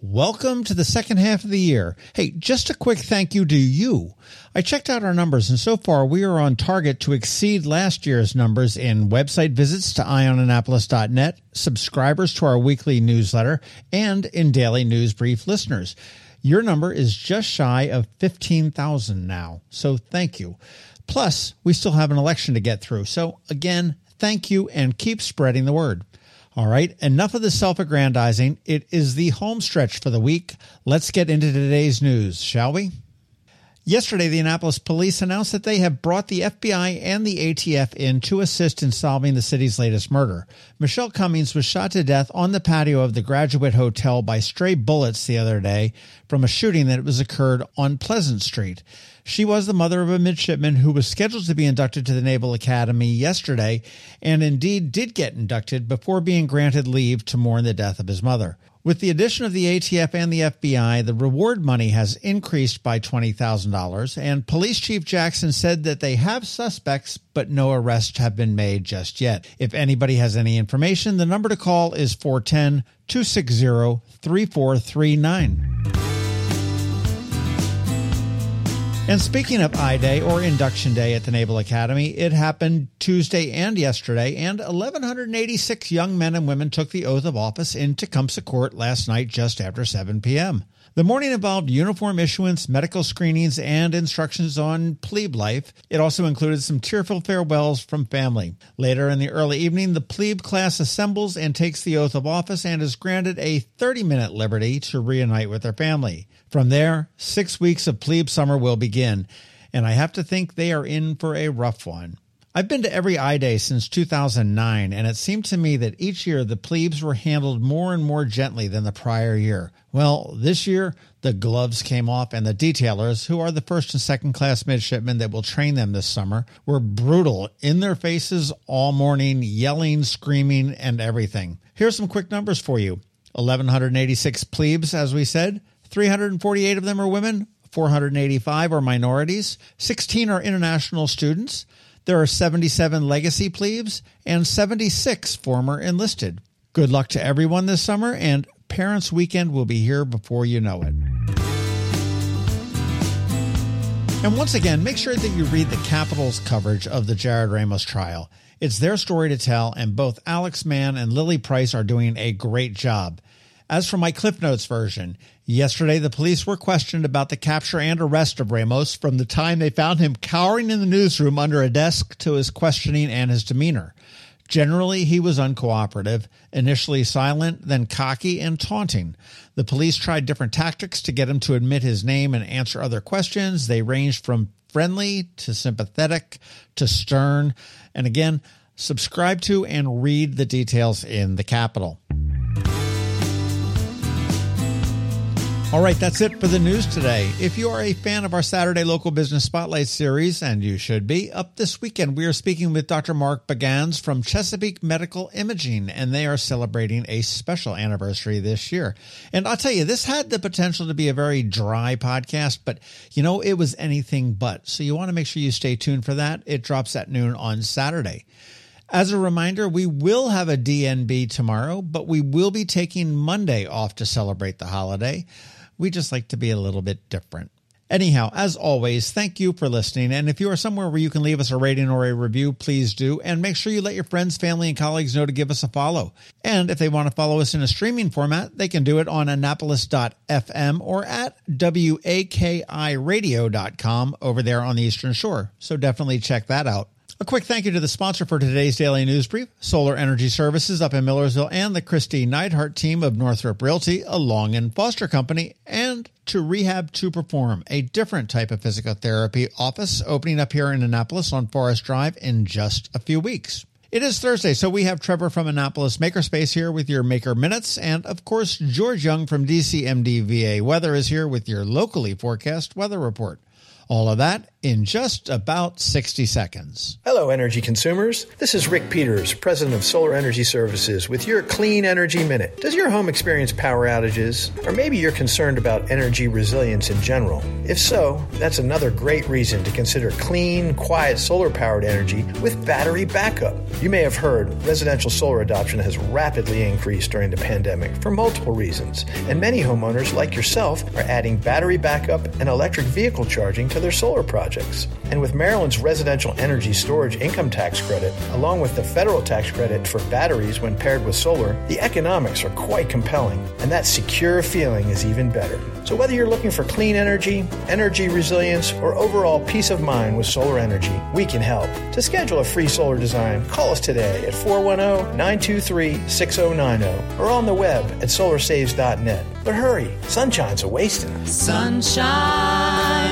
Welcome to the second half of the year. Hey, just a quick thank you to you. I checked out our numbers, and so far we are on target to exceed last year's numbers in website visits to eyeonannapolis.net, subscribers to our weekly newsletter, and in daily news brief listeners. Your number is just shy of 15,000 now, so thank you. Plus, we still have an election to get through, so again, thank you and keep spreading the word. All right, enough of the self aggrandizing. It is the home stretch for the week. Let's get into today's news, shall we? Yesterday, the Annapolis police announced that they have brought the FBI and the ATF in to assist in solving the city's latest murder. Michelle Cummings was shot to death on the patio of the Graduate Hotel by stray bullets the other day from a shooting that was occurred on Pleasant Street. She was the mother of a midshipman who was scheduled to be inducted to the Naval Academy yesterday and indeed did get inducted before being granted leave to mourn the death of his mother. With the addition of the ATF and the FBI, the reward money has increased by $20,000, and Police Chief Jackson said that they have suspects, but no arrests have been made just yet. If anybody has any information, the number to call is 410 260 3439. And speaking of I Day or Induction Day at the Naval Academy, it happened Tuesday and yesterday, and 1,186 young men and women took the oath of office in Tecumseh Court last night just after 7 p.m. The morning involved uniform issuance, medical screenings, and instructions on plebe life. It also included some tearful farewells from family. Later in the early evening, the plebe class assembles and takes the oath of office and is granted a 30 minute liberty to reunite with their family. From there, six weeks of plebe summer will begin, and I have to think they are in for a rough one. I've been to every I Day since 2009, and it seemed to me that each year the plebes were handled more and more gently than the prior year. Well, this year, the gloves came off, and the detailers, who are the first and second class midshipmen that will train them this summer, were brutal in their faces all morning, yelling, screaming, and everything. Here's some quick numbers for you 1,186 plebes, as we said, 348 of them are women, 485 are minorities, 16 are international students. There are 77 legacy plebes and 76 former enlisted. Good luck to everyone this summer, and Parents Weekend will be here before you know it. And once again, make sure that you read the Capital's coverage of the Jarrod Ramos trial. It's their story to tell, and both Alex Mann and Lily Price are doing a great job. As for my Cliff Notes version, yesterday the police were questioned about the capture and arrest of Ramos from the time they found him cowering in the newsroom under a desk to his questioning and his demeanor. Generally, he was uncooperative, initially silent, then cocky and taunting. The police tried different tactics to get him to admit his name and answer other questions. They ranged from friendly to sympathetic to stern. And again, subscribe to and read the details in the Capital. All right, that's it for the news today. If you are a fan of our Saturday Local Business Spotlight series, and you should be, up this weekend we are speaking with Dr. Mark Bagans from Chesapeake Medical Imaging, and they are celebrating a special anniversary this year. And I'll tell you, this had the potential to be a very dry podcast, but you know, it was anything but. So you want to make sure you stay tuned for that. It drops at noon on Saturday. As a reminder, we will have a DNB tomorrow, but we will be taking Monday off to celebrate the holiday. We just like to be a little bit different. Anyhow, as always, thank you for listening. And if you are somewhere where you can leave us a rating or a review, please do. And make sure you let your friends, family, and colleagues know to give us a follow. And if they want to follow us in a streaming format, they can do it on annapolis.fm or at wakiradio.com over there on the Eastern Shore. So definitely check that out. A quick thank you to the sponsor for today's daily news brief, Solar Energy Services up in Millersville, and the Kristi Neidhardt team of Northrop Realty, a Long and Foster company, and to Rehab to Perform, a different type of physical therapy office opening up here in Annapolis on Forest Drive in just a few weeks. It is Thursday, so we have Trevor from Annapolis Makerspace here with your Maker Minutes, and of course, George Young from DCMDVA Weather is here with your locally forecast weather report. All of that in just about 60 seconds. Hello, energy consumers. This is Rick Peters, President of Solar Energy Services, with your Clean Energy Minute. Does your home experience power outages? Or maybe you're concerned about energy resilience in general? If so, that's another great reason to consider clean, quiet solar powered energy with battery backup. You may have heard residential solar adoption has rapidly increased during the pandemic for multiple reasons, and many homeowners, like yourself, are adding battery backup and electric vehicle charging to their solar projects. And with Maryland's residential energy storage income tax credit, along with the federal tax credit for batteries when paired with solar, the economics are quite compelling, and that secure feeling is even better. So whether you're looking for clean energy, energy resilience, or overall peace of mind with solar energy, we can help. To schedule a free solar design, call us today at 410-923-6090 or on the web at solarsaves.net. But hurry, sunshine's a wasting. Sunshine,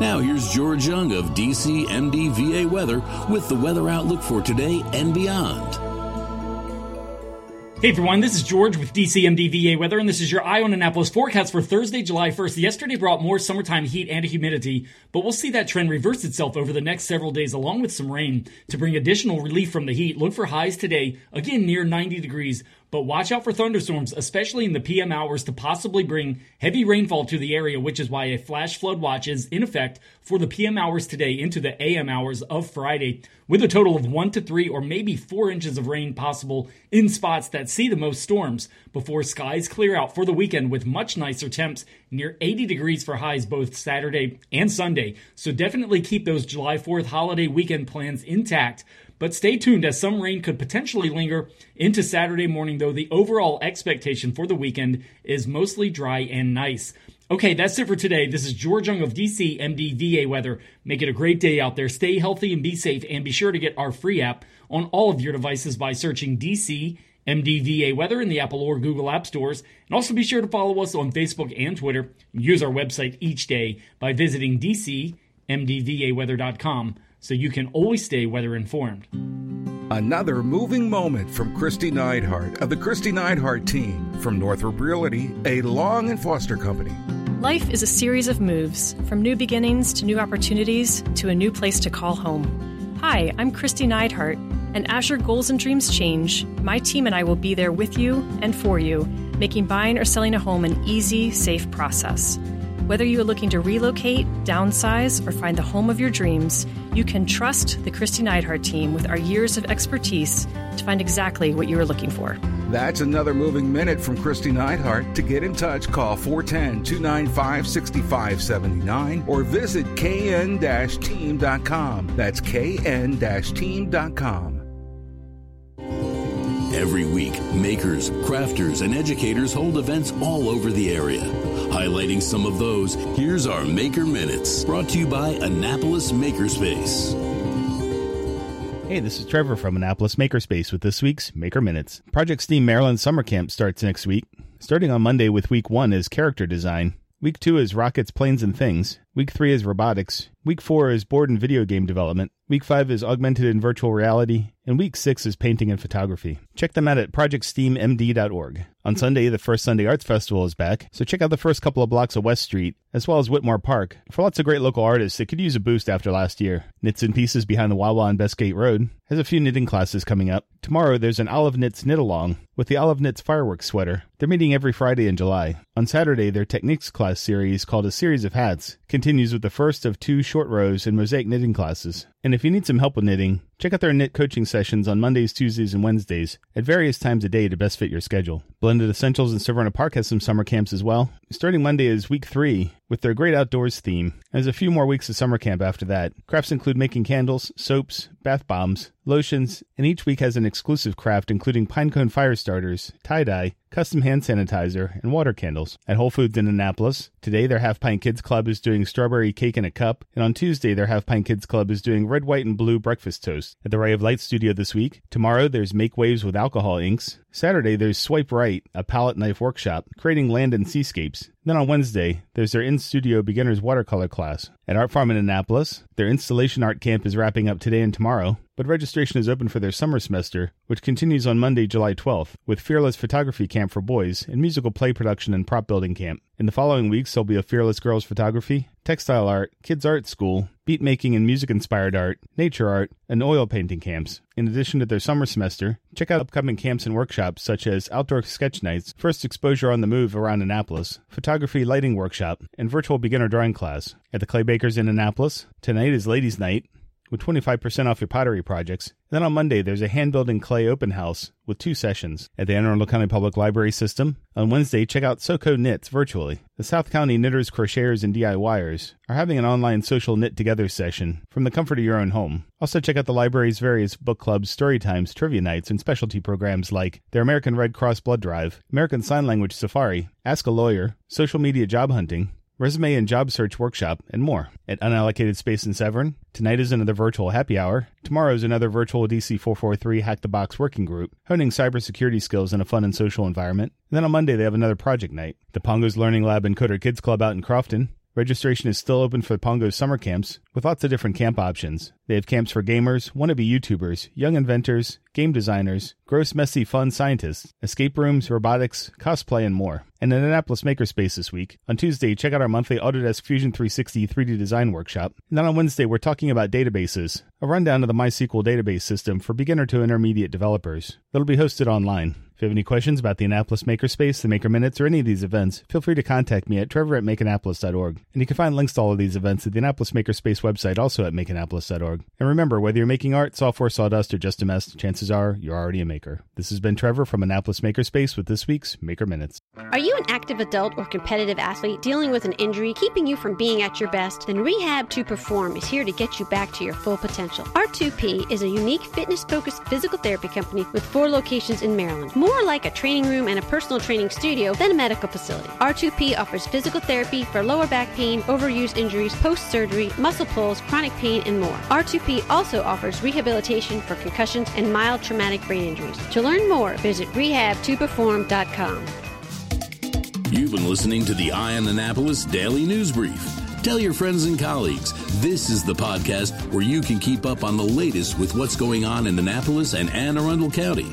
Now here's George Young of DCMDVA weather with the weather outlook for today and beyond. Hey everyone, this is George with DCMDVA Weather, and this is your Eye on Annapolis forecast for Thursday, July 1st. Yesterday brought more summertime heat and humidity, but we'll see that trend reverse itself over the next several days, along with some rain to bring additional relief from the heat. Look for highs today, again near 90 degrees, but watch out for thunderstorms, especially in the PM hours, to possibly bring heavy rainfall to the area, which is why a flash flood watch is in effect for the PM hours today into the AM hours of Friday, with a total of one to three or maybe four inches of rain possible in spots that see the most storms before skies clear out for the weekend with much nicer temps near 80 degrees for highs both Saturday and Sunday. So definitely keep those July 4th holiday weekend plans intact. But stay tuned as some rain could potentially linger into Saturday morning, though the overall expectation for the weekend is mostly dry and nice. Okay, that's it for today. This is George Young of DC MDVA Weather. Make it a great day out there. Stay healthy and be safe, and be sure to get our free app on all of your devices by searching DC MDVA Weather in the Apple or Google App Stores. And also be sure to follow us on Facebook and Twitter. Use our website each day by visiting DCMDVAweather.com so you can always stay weather informed. Another moving moment from Kristi Neidhardt of the Kristi Neidhardt team from Northrop Realty, a Long and Foster company. Life is a series of moves, from new beginnings to new opportunities to a new place to call home. Hi, I'm Kristi Neidhardt, and as your goals and dreams change, my team and I will be there with you and for you, making buying or selling a home an easy, safe process. Whether you are looking to relocate, downsize, or find the home of your dreams, you can trust the Kristi Neidhardt team with our years of expertise to find exactly what you are looking for. That's another moving minute from Kristi Neidhardt. To get in touch, call 410 295 6579 or visit kn team.com. That's kn team.com. Every week, makers, crafters, and educators hold events all over the area. Highlighting some of those, here's our Maker Minutes, brought to you by Annapolis Makerspace. Hey, this is Trevor from Annapolis Makerspace with this week's Maker Minutes. Project STEAM Maryland Summer Camp starts next week. Starting on Monday with week one is character design. Week two is rockets, planes, and things. Week three is robotics. Week four is board and video game development. Week five is augmented and virtual reality. And week six is painting and photography. Check them out at projectsteammd.org. On Sunday, the first Sunday Arts Festival is back, so check out the first couple of blocks of West Street, as well as Whitmore Park, for lots of great local artists that could use a boost after last year. Knits and Pieces behind the Wawa on Bestgate Road has a few knitting classes coming up. Tomorrow, there's an Olive Knits knit along with the Olive Knits fireworks sweater. They're meeting every Friday in July. On Saturday, their Techniques class series, called A Series of Hats, continues with the first of two short rows in mosaic knitting classes. And if you need some help with knitting, Check out their knit coaching sessions on Mondays, Tuesdays, and Wednesdays at various times a day to best fit your schedule. Blended Essentials in Severna Park has some summer camps as well. Starting Monday is week three with their great outdoors theme. There's a few more weeks of summer camp after that. Crafts include making candles, soaps, bath bombs, lotions, and each week has an exclusive craft including pinecone fire starters, tie-dye, custom hand sanitizer, and water candles. At Whole Foods in Annapolis, today their Half Pint Kids Club is doing strawberry cake in a cup, and on Tuesday their Half Pint Kids Club is doing red, white, and blue breakfast toast. At the Ray of Light studio this week, tomorrow there's Make Waves with Alcohol Inks. Saturday there's Swipe Right, a palette knife workshop, creating land and seascapes. Then on Wednesday, there's their in studio beginners watercolor class. At Art Farm in Annapolis, their installation art camp is wrapping up today and tomorrow, but registration is open for their summer semester, which continues on Monday, July 12th, with Fearless Photography Camp for boys and musical play production and prop building camp. In the following weeks, there'll be a Fearless Girls Photography, Textile Art, Kids Art School, Beat Making and Music Inspired Art, Nature Art, and Oil Painting camps. In addition to their summer semester, check out upcoming camps and workshops such as Outdoor Sketch Nights, First Exposure on the Move around Annapolis, Photography Lighting Workshop, and Virtual Beginner Drawing Class. At the Clay Bakers in Annapolis, tonight is Ladies' Night, with 25% off your pottery projects. Then on Monday, there's a hand building clay open house with two sessions at the Anne Arundel County Public Library System. On Wednesday, check out SoCo Knits virtually. The South County Knitters, Crocheters, and DIYers are having an online social knit together session from the comfort of your own home. Also, check out the library's various book clubs, story times, trivia nights, and specialty programs like their American Red Cross Blood Drive, American Sign Language Safari, Ask a Lawyer, Social Media Job Hunting, resume and job search workshop, and more. At Unallocated Space in Severn, tonight is another virtual happy hour. Tomorrow is another virtual DC 443 Hack the Box working group, honing cybersecurity skills in a fun and social environment. And then on Monday, they have another project night. The Pongos Learning Lab and Coder Kids Club out in Crofton. Registration is still open for Pongo's summer camps with lots of different camp options. They have camps for gamers, wannabe YouTubers, young inventors, game designers, gross, messy, fun scientists, escape rooms, robotics, cosplay, and more. And an Annapolis Makerspace this week. On Tuesday, check out our monthly Autodesk Fusion 360 3D design workshop. And then on Wednesday, we're talking about databases, a rundown of the MySQL database system for beginner to intermediate developers. That'll be hosted online. If you have any questions about the Annapolis Makerspace, the Maker Minutes, or any of these events, feel free to contact me at trevor at makeannapolis.org. And you can find links to all of these events at the Annapolis Makerspace website, also at makeannapolis.org. And remember, whether you're making art, software, sawdust, or just a mess, chances are you're already a maker. This has been Trevor from Annapolis Makerspace with this week's Maker Minutes. Are you an active adult or competitive athlete dealing with an injury keeping you from being at your best? Then Rehab to Perform is here to get you back to your full potential. R2P is a unique fitness focused physical therapy company with four locations in Maryland. More like a training room and a personal training studio than a medical facility. R2P offers physical therapy for lower back pain, overuse injuries, post surgery, muscle pulls, chronic pain, and more. R2P also offers rehabilitation for concussions and mild traumatic brain injuries. To learn more, visit rehabtoperform.com. You've been listening to the Eye on Annapolis Daily News Brief. Tell your friends and colleagues this is the podcast where you can keep up on the latest with what's going on in Annapolis and Anne Arundel County.